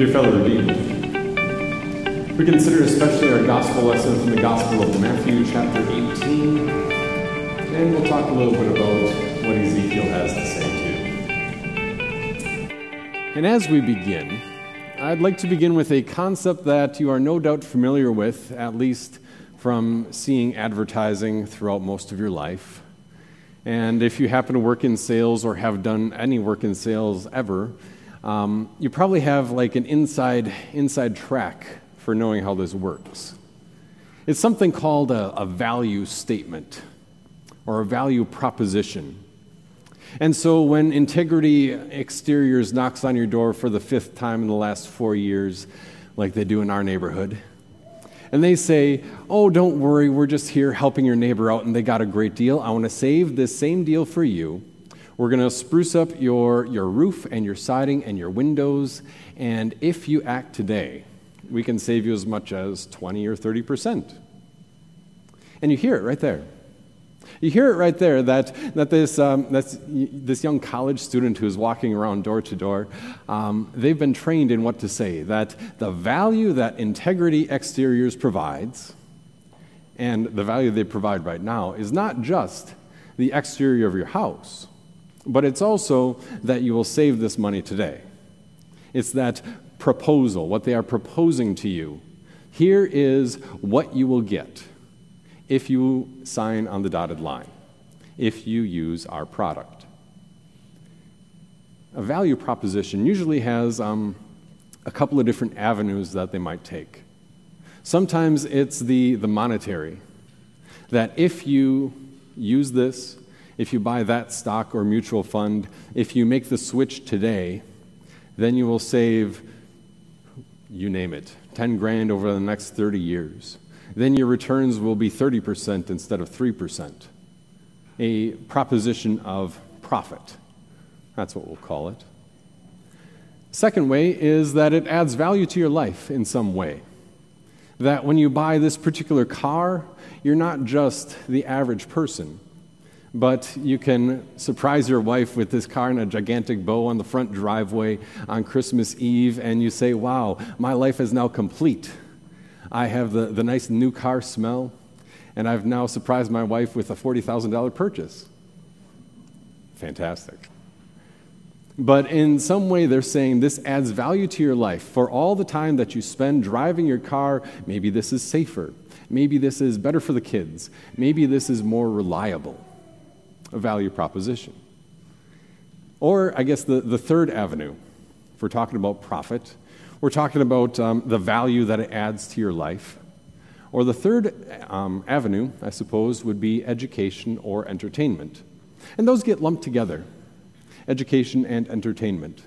Dear fellow redeemed, we consider especially our gospel lesson from the Gospel of Matthew, chapter 18, and we'll talk a little bit about what Ezekiel has to say too. And as we begin, I'd like to begin with a concept that you are no doubt familiar with, at least from seeing advertising throughout most of your life. And if you happen to work in sales or have done any work in sales ever, um, you probably have like an inside, inside track for knowing how this works. It's something called a, a value statement or a value proposition. And so when Integrity Exteriors knocks on your door for the fifth time in the last four years, like they do in our neighborhood, and they say, Oh, don't worry, we're just here helping your neighbor out and they got a great deal. I want to save this same deal for you. We're going to spruce up your, your roof and your siding and your windows. And if you act today, we can save you as much as 20 or 30%. And you hear it right there. You hear it right there that, that this, um, this young college student who's walking around door to door, um, they've been trained in what to say. That the value that Integrity Exteriors provides, and the value they provide right now, is not just the exterior of your house, but it's also that you will save this money today. It's that proposal, what they are proposing to you. Here is what you will get if you sign on the dotted line, if you use our product. A value proposition usually has um, a couple of different avenues that they might take. Sometimes it's the, the monetary, that if you use this, if you buy that stock or mutual fund, if you make the switch today, then you will save, you name it, 10 grand over the next 30 years then your returns will be 30% instead of 3%. A proposition of profit. That's what we'll call it. Second way is that it adds value to your life in some way. That when you buy this particular car, you're not just the average person, but you can surprise your wife with this car and a gigantic bow on the front driveway on Christmas Eve, and you say, Wow, my life is now complete I have the, the nice new car smell, and I've now surprised my wife with a $40,000 purchase. Fantastic. But in some way, they're saying this adds value to your life. For all the time that you spend driving your car, maybe this is safer. Maybe this is better for the kids. Maybe this is more reliable. A value proposition. Or, I guess, the, the third avenue, if we're talking about profit, we're talking about um, the value that it adds to your life. Or the third um, avenue, I suppose, would be education or entertainment. And those get lumped together education and entertainment.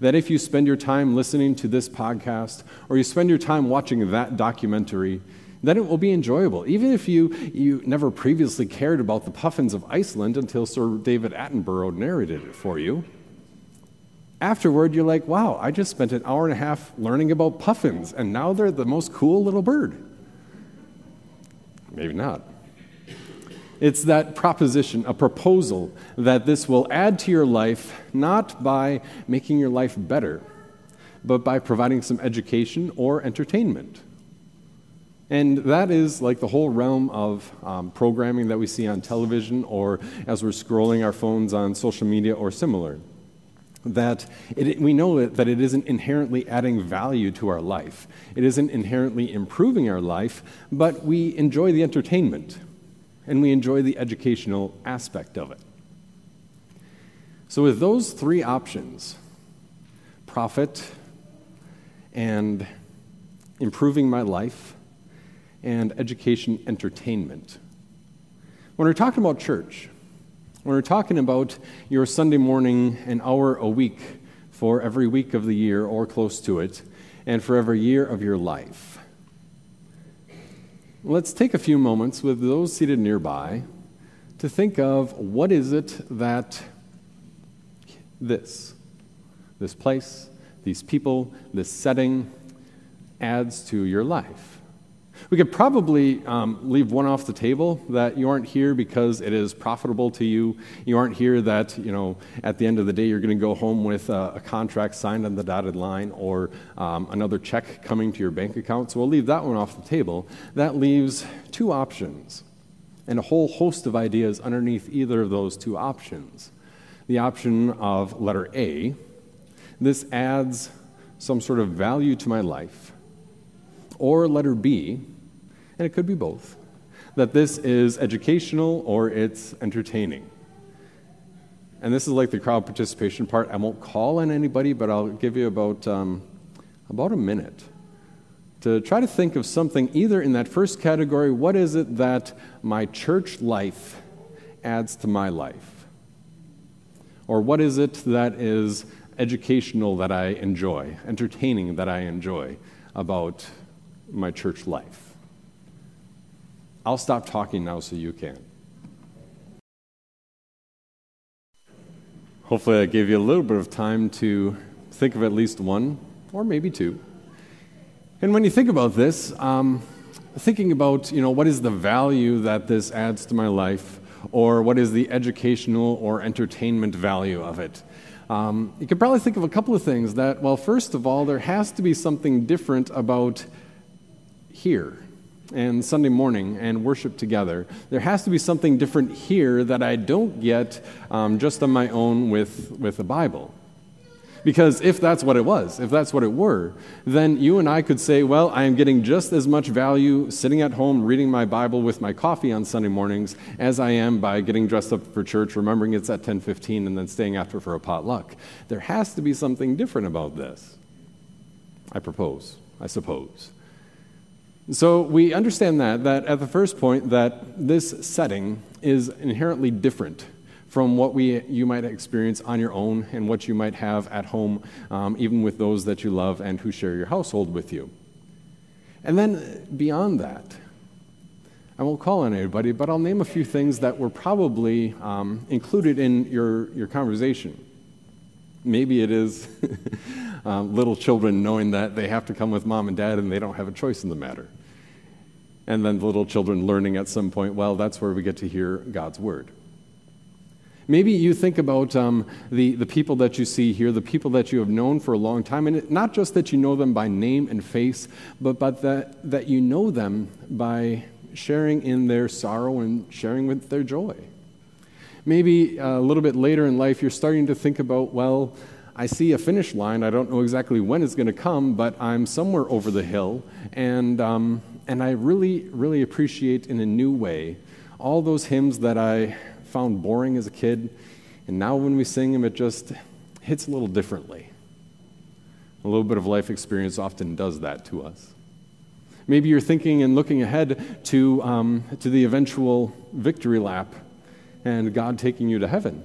That if you spend your time listening to this podcast or you spend your time watching that documentary, then it will be enjoyable. Even if you, you never previously cared about the puffins of Iceland until Sir David Attenborough narrated it for you afterward, you're like, wow, I just spent an hour and a half learning about puffins, and now they're the most cool little bird. Maybe not. It's that proposition, a proposal, that this will add to your life not by making your life better, but by providing some education or entertainment. And that is like the whole realm of um, programming that we see on television or as we're scrolling our phones on social media or similar that it, we know that it isn't inherently adding value to our life. It isn't inherently improving our life, but we enjoy the entertainment and we enjoy the educational aspect of it. So, with those three options profit and improving my life and education entertainment when we're talking about church, when we're talking about your Sunday morning, an hour a week for every week of the year or close to it, and for every year of your life, let's take a few moments with those seated nearby to think of what is it that this, this place, these people, this setting adds to your life. We could probably um, leave one off the table that you aren't here because it is profitable to you. You aren't here that, you know, at the end of the day you're going to go home with a, contract signed on the dotted line or um, another check coming to your bank account. So we'll leave that one off the table. That leaves two options and a whole host of ideas underneath either of those two options. The option of letter A this adds some sort of value to my life. Or letter B, and it could be both, that this is educational or it's entertaining. And this is like the crowd participation part. I won't call on anybody, but I'll give you about, um, about a minute to try to think of something either in that first category what is it that my church life adds to my life? Or what is it that is educational that I enjoy, entertaining that I enjoy about my church life? I'll stop talking now so you can. Hopefully, I gave you a little bit of time to think of at least one, or maybe two. And when you think about this, um, thinking about you know what is the value that this adds to my life, or what is the educational or entertainment value of it, um, you could probably think of a couple of things. That well, first of all, there has to be something different about here and Sunday morning and worship together. There has to be something different here that I don't get um, just on my own with, with the Bible. Because if that's what it was, if that's what it were, then you and I could say, well, I am getting just as much value sitting at home reading my Bible with my coffee on Sunday mornings as I am by getting dressed up for church, remembering it's at 10:15 and then staying after for a potluck. There has to be something different about this. I propose, I suppose. So we understand that, that at the first point, that this setting is inherently different from what we, you might experience on your own and what you might have at home, um, even with those that you love and who share your household with you. And then beyond that, I won't call on anybody, but I'll name a few things that were probably um, included in your, your conversation. Maybe it is um, little children knowing that they have to come with mom and dad and they don't have a choice in the matter and then the little children learning at some point, well, that's where we get to hear God's word. Maybe you think about um, the, the people that you see here, the people that you have known for a long time, and not just that you know them by name and face, but, but that, that you know them by sharing in their sorrow and sharing with their joy. Maybe uh, a little bit later in life, you're starting to think about, well, I see a finish line. I don't know exactly when it's going to come, but I'm somewhere over the hill, and um, and I really, really appreciate in a new way all those hymns that I found boring as a kid. And now when we sing them, it just hits a little differently. A little bit of life experience often does that to us. Maybe you're thinking and looking ahead to, um, to the eventual victory lap and God taking you to heaven.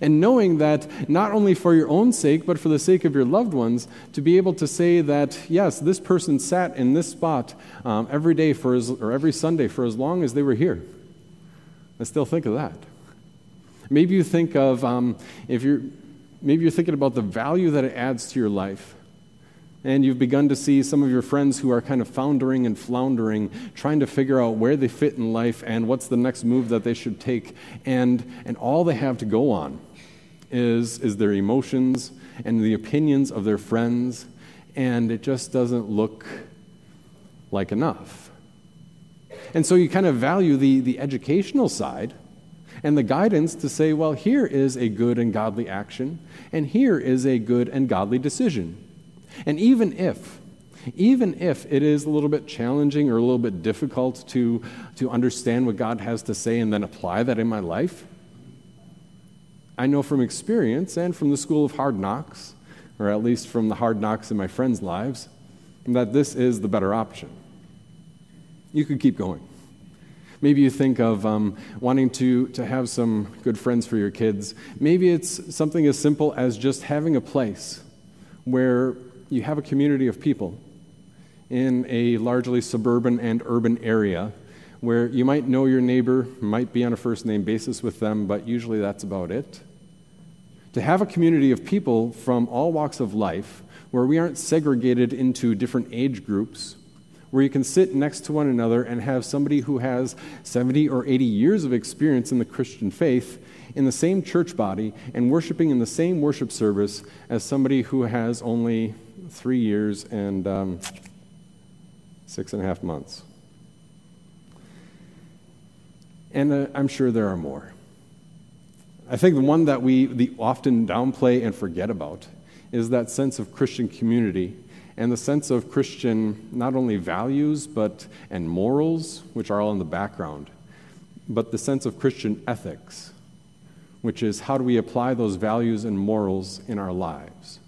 And knowing that not only for your own sake, but for the sake of your loved ones, to be able to say that, yes, this person sat in this spot um, every day for as, or every Sunday for as long as they were here. I still think of that. Maybe you think of, um, if you're, maybe you're thinking about the value that it adds to your life. And you've begun to see some of your friends who are kind of foundering and floundering, trying to figure out where they fit in life and what's the next move that they should take. And, and all they have to go on is, is their emotions and the opinions of their friends. And it just doesn't look like enough. And so you kind of value the, the educational side and the guidance to say, well, here is a good and godly action, and here is a good and godly decision. And even if, even if it is a little bit challenging or a little bit difficult to, to understand what God has to say and then apply that in my life, I know from experience and from the school of hard knocks, or at least from the hard knocks in my friends' lives, that this is the better option. You could keep going. Maybe you think of um, wanting to, to have some good friends for your kids. Maybe it's something as simple as just having a place where you have a community of people in a largely suburban and urban area where you might know your neighbor, might be on a first name basis with them, but usually that's about it. To have a community of people from all walks of life where we aren't segregated into different age groups, where you can sit next to one another and have somebody who has 70 or 80 years of experience in the Christian faith in the same church body and worshiping in the same worship service as somebody who has only three years and um, six and a half months. And uh, I'm sure there are more. I think the one that we the often downplay and forget about is that sense of Christian community and the sense of Christian not only values but and morals, which are all in the background, but the sense of Christian ethics, which is how do we apply those values and morals in our lives.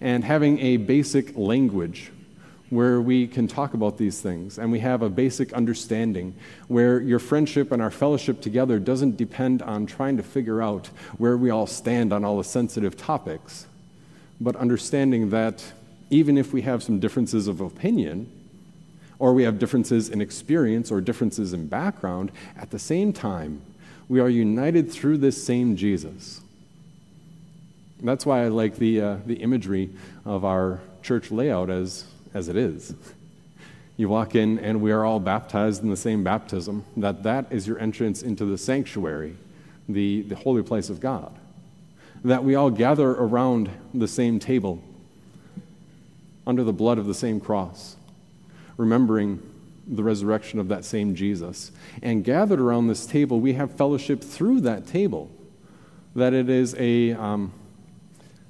And having a basic language where we can talk about these things and we have a basic understanding where your friendship and our fellowship together doesn't depend on trying to figure out where we all stand on all the sensitive topics, but understanding that even if we have some differences of opinion, or we have differences in experience or differences in background, at the same time, we are united through this same Jesus. That's why I like the, uh, the imagery of our church layout as as it is. You walk in and we are all baptized in the same baptism, that that is your entrance into the sanctuary, the, the holy place of God. That we all gather around the same table under the blood of the same cross, remembering the resurrection of that same Jesus. And gathered around this table, we have fellowship through that table. That it is a, um,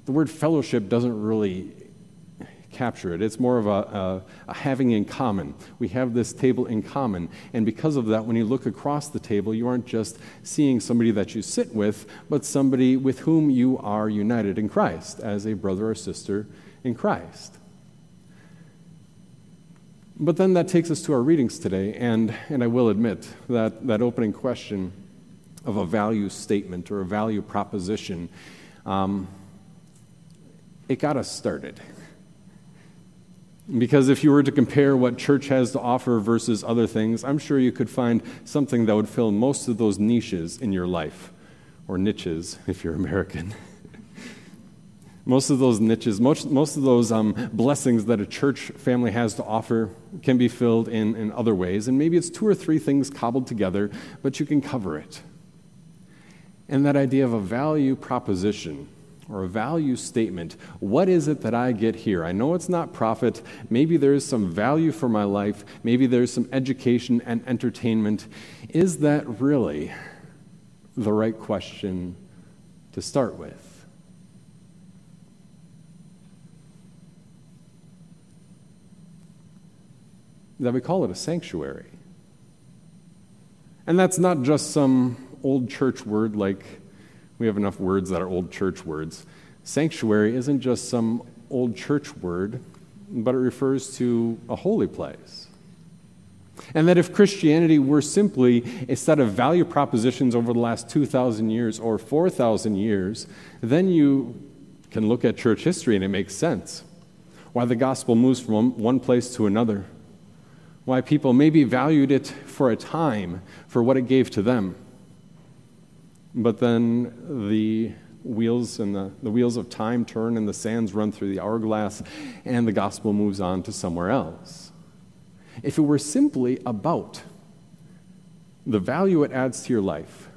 the word fellowship doesn't really capture it. It's more of a, a, a, having in common. We have this table in common. And because of that, when you look across the table, you aren't just seeing somebody that you sit with, but somebody with whom you are united in Christ as a brother or sister in Christ. But then that takes us to our readings today, and, and I will admit that that opening question of a value statement or a value proposition, um, it got us started. Because if you were to compare what church has to offer versus other things, I'm sure you could find something that would fill most of those niches in your life, or niches if you're American. most of those niches, most, most of those um, blessings that a church family has to offer can be filled in, in other ways. And maybe it's two or three things cobbled together, but you can cover it. And that idea of a value proposition or a value statement. What is it that I get here? I know it's not profit. Maybe there's some value for my life. Maybe there's some education and entertainment. Is that really the right question to start with? That we call it a sanctuary. And that's not just some old church word like we have enough words that are old church words. Sanctuary isn't just some old church word, but it refers to a holy place. And that if Christianity were simply a set of value propositions over the last 2,000 years or 4,000 years, then you can look at church history and it makes sense. Why the gospel moves from one place to another. Why people maybe valued it for a time for what it gave to them but then the wheels and the, the wheels of time turn and the sands run through the hourglass and the gospel moves on to somewhere else. If it were simply about the value it adds to your life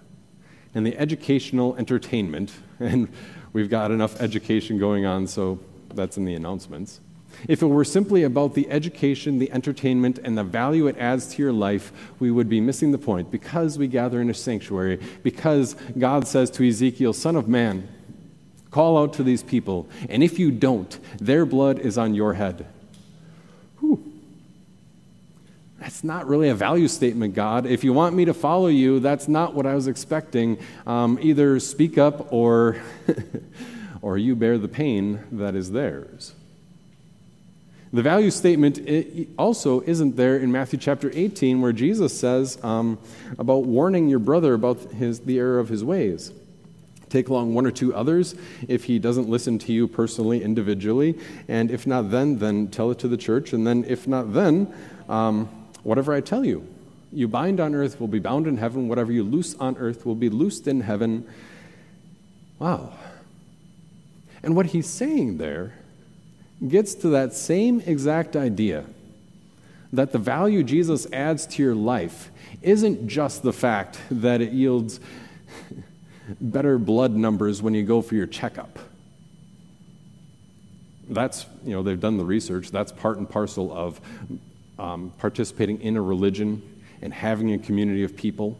and the educational entertainment, and we've got enough education going on, so that's in the announcements if it were simply about the education, the entertainment, and the value it adds to your life, we would be missing the point because we gather in a sanctuary, because God says to Ezekiel, Son of man, call out to these people, and if you don't, their blood is on your head. Whew. That's not really a value statement, God. If you want me to follow you, that's not what I was expecting. Um, either speak up or, or you bear the pain that is theirs. The value statement also isn't there in Matthew chapter 18, where Jesus says um, about warning your brother about his, the error of his ways. Take along one or two others if he doesn't listen to you personally, individually. And if not then, then tell it to the church. And then if not then, um, whatever I tell you. You bind on earth will be bound in heaven. Whatever you loose on earth will be loosed in heaven. Wow. And what he's saying there gets to that same exact idea that the value Jesus adds to your life isn't just the fact that it yields better blood numbers when you go for your checkup. That's, you know, they've done the research. That's part and parcel of um, participating in a religion and having a community of people.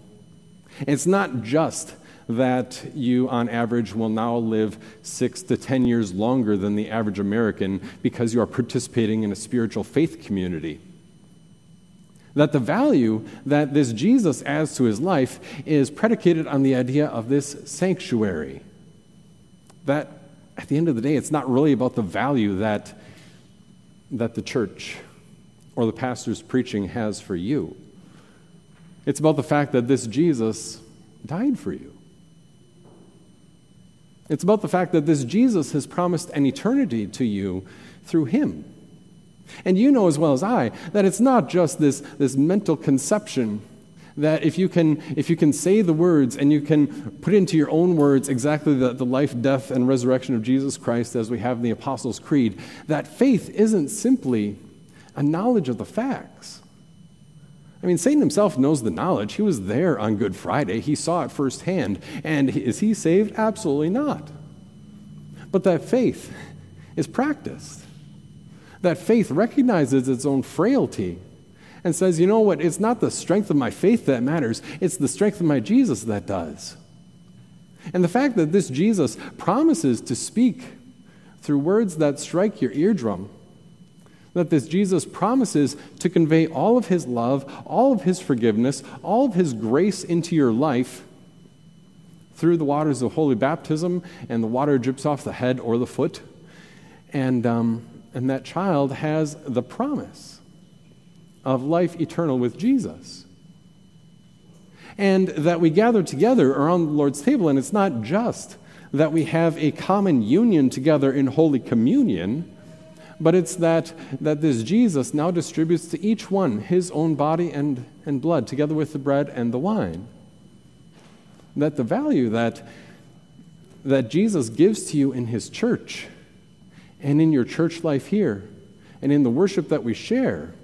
And It's not just that you, on average, will now live six to ten years longer than the average American because you are participating in a spiritual faith community. That the value that this Jesus adds to his life is predicated on the idea of this sanctuary. That at the end of the day, it's not really about the value that, that the church or the pastor's preaching has for you. It's about the fact that this Jesus died for you. It's about the fact that this Jesus has promised an eternity to you through him. And you know as well as I that it's not just this, this mental conception that if you, can, if you can say the words and you can put into your own words exactly the, the life, death, and resurrection of Jesus Christ as we have in the Apostles' Creed, that faith isn't simply a knowledge of the facts. I mean, Satan himself knows the knowledge. He was there on Good Friday, he saw it firsthand. And is he saved? Absolutely not. But that faith is practiced. That faith recognizes its own frailty and says, you know what? It's not the strength of my faith that matters, it's the strength of my Jesus that does. And the fact that this Jesus promises to speak through words that strike your eardrum that this Jesus promises to convey all of his love, all of his forgiveness, all of his grace into your life through the waters of holy baptism, and the water drips off the head or the foot. And, um, and that child has the promise of life eternal with Jesus. And that we gather together around the Lord's table, and it's not just that we have a common union together in Holy Communion but it's that, that this Jesus now distributes to each one his own body and, and blood, together with the bread and the wine. That the value that, that Jesus gives to you in his church and in your church life here and in the worship that we share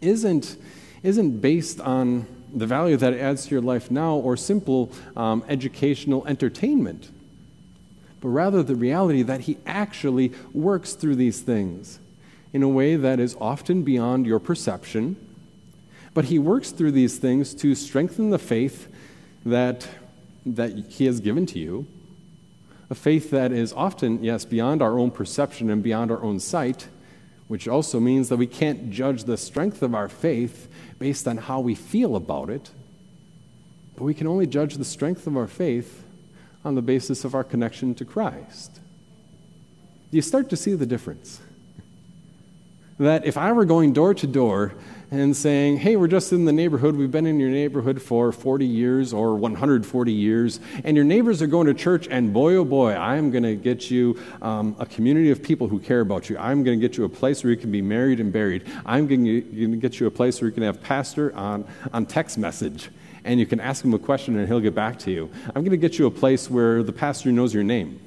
isn't, isn't based on the value that it adds to your life now or simple um, educational entertainment but rather the reality that He actually works through these things in a way that is often beyond your perception. But He works through these things to strengthen the faith that, that He has given to you, a faith that is often, yes, beyond our own perception and beyond our own sight, which also means that we can't judge the strength of our faith based on how we feel about it, but we can only judge the strength of our faith on the basis of our connection to Christ. You start to see the difference. That if I were going door to door and saying, hey, we're just in the neighborhood, we've been in your neighborhood for 40 years or 140 years, and your neighbors are going to church, and boy, oh boy, I'm going to get you um, a community of people who care about you. I'm going to get you a place where you can be married and buried. I'm going to get you a place where you can have pastor on, on text message and you can ask him a question and he'll get back to you. I'm going to get you a place where the pastor knows your name.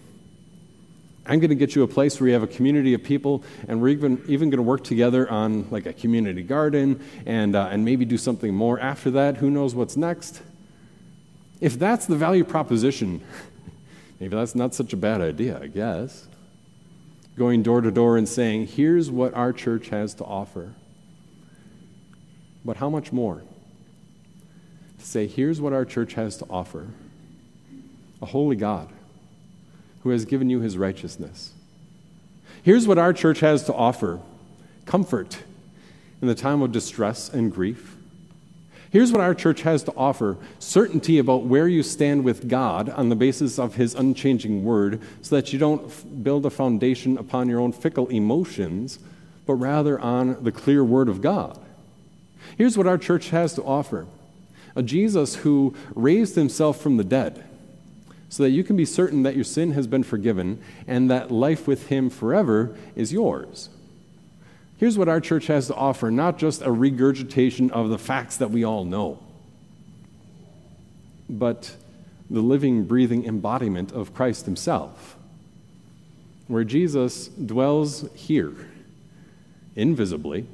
I'm going to get you a place where you have a community of people, and we're even, even going to work together on like a community garden and, uh, and maybe do something more after that. Who knows what's next? If that's the value proposition, maybe that's not such a bad idea, I guess. Going door to door and saying, here's what our church has to offer. But how much more? To say, here's what our church has to offer a holy God who has given you his righteousness. Here's what our church has to offer comfort in the time of distress and grief. Here's what our church has to offer certainty about where you stand with God on the basis of His unchanging word, so that you don't f- build a foundation upon your own fickle emotions, but rather on the clear word of God. Here's what our church has to offer a Jesus who raised himself from the dead so that you can be certain that your sin has been forgiven and that life with him forever is yours. Here's what our church has to offer not just a regurgitation of the facts that we all know, but the living, breathing embodiment of Christ himself, where Jesus dwells here, invisibly,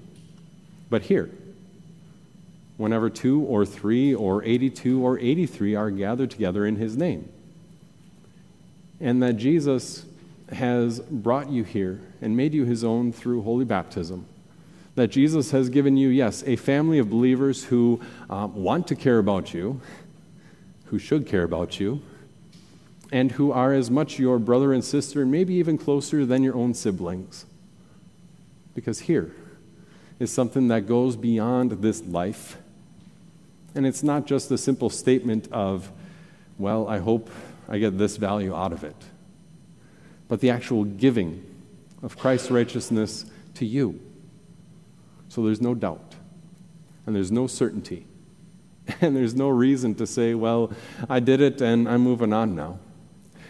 but here. Whenever two or three or 82 or 83 are gathered together in his name. And that Jesus has brought you here and made you his own through holy baptism. That Jesus has given you, yes, a family of believers who um, want to care about you, who should care about you, and who are as much your brother and sister, and maybe even closer than your own siblings. Because here is something that goes beyond this life. And it's not just a simple statement of, well, I hope I get this value out of it, but the actual giving of Christ's righteousness to you. So there's no doubt, and there's no certainty, and there's no reason to say, well, I did it and I'm moving on now.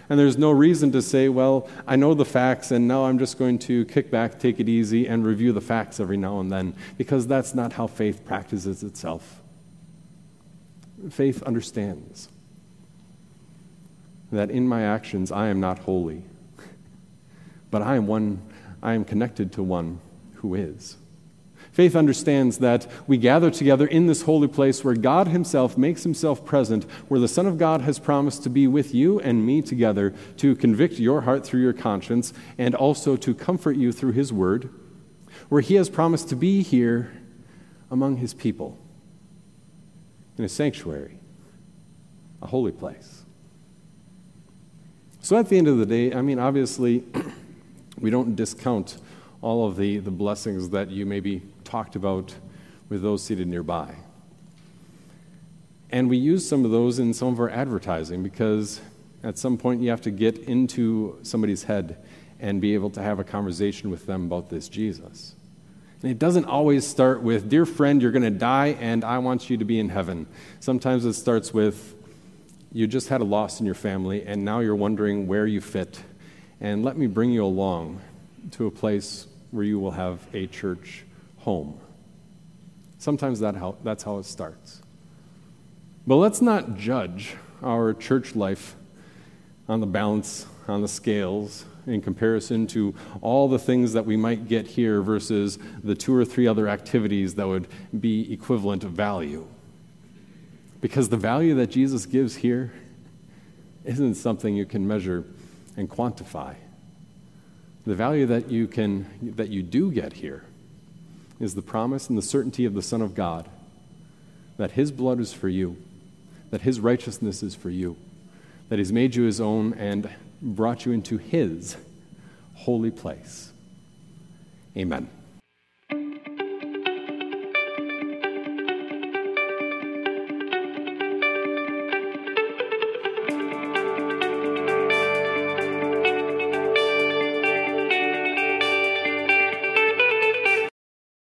And there's no reason to say, well, I know the facts and now I'm just going to kick back, take it easy, and review the facts every now and then, because that's not how faith practices itself. Faith understands that in my actions I am not holy, but I am one, I am connected to one who is. Faith understands that we gather together in this holy place where God Himself makes Himself present, where the Son of God has promised to be with you and me together to convict your heart through your conscience and also to comfort you through His word, where He has promised to be here among His people in a sanctuary, a holy place. So at the end of the day, I mean, obviously, we don't discount all of the, the blessings that you maybe talked about with those seated nearby. And we use some of those in some of our advertising because at some point you have to get into somebody's head and be able to have a conversation with them about this Jesus. And it doesn't always start with, Dear friend, you're going to die and I want you to be in heaven. Sometimes it starts with, You just had a loss in your family and now you're wondering where you fit. And let me bring you along to a place where you will have a church home. Sometimes that how, that's how it starts. But let's not judge our church life on the balance, on the scales, in comparison to all the things that we might get here versus the two or three other activities that would be equivalent of value. Because the value that Jesus gives here isn't something you can measure and quantify. The value that you, can, that you do get here is the promise and the certainty of the Son of God that His blood is for you, that His righteousness is for you, that He's made you His own and brought you into His holy place. Amen.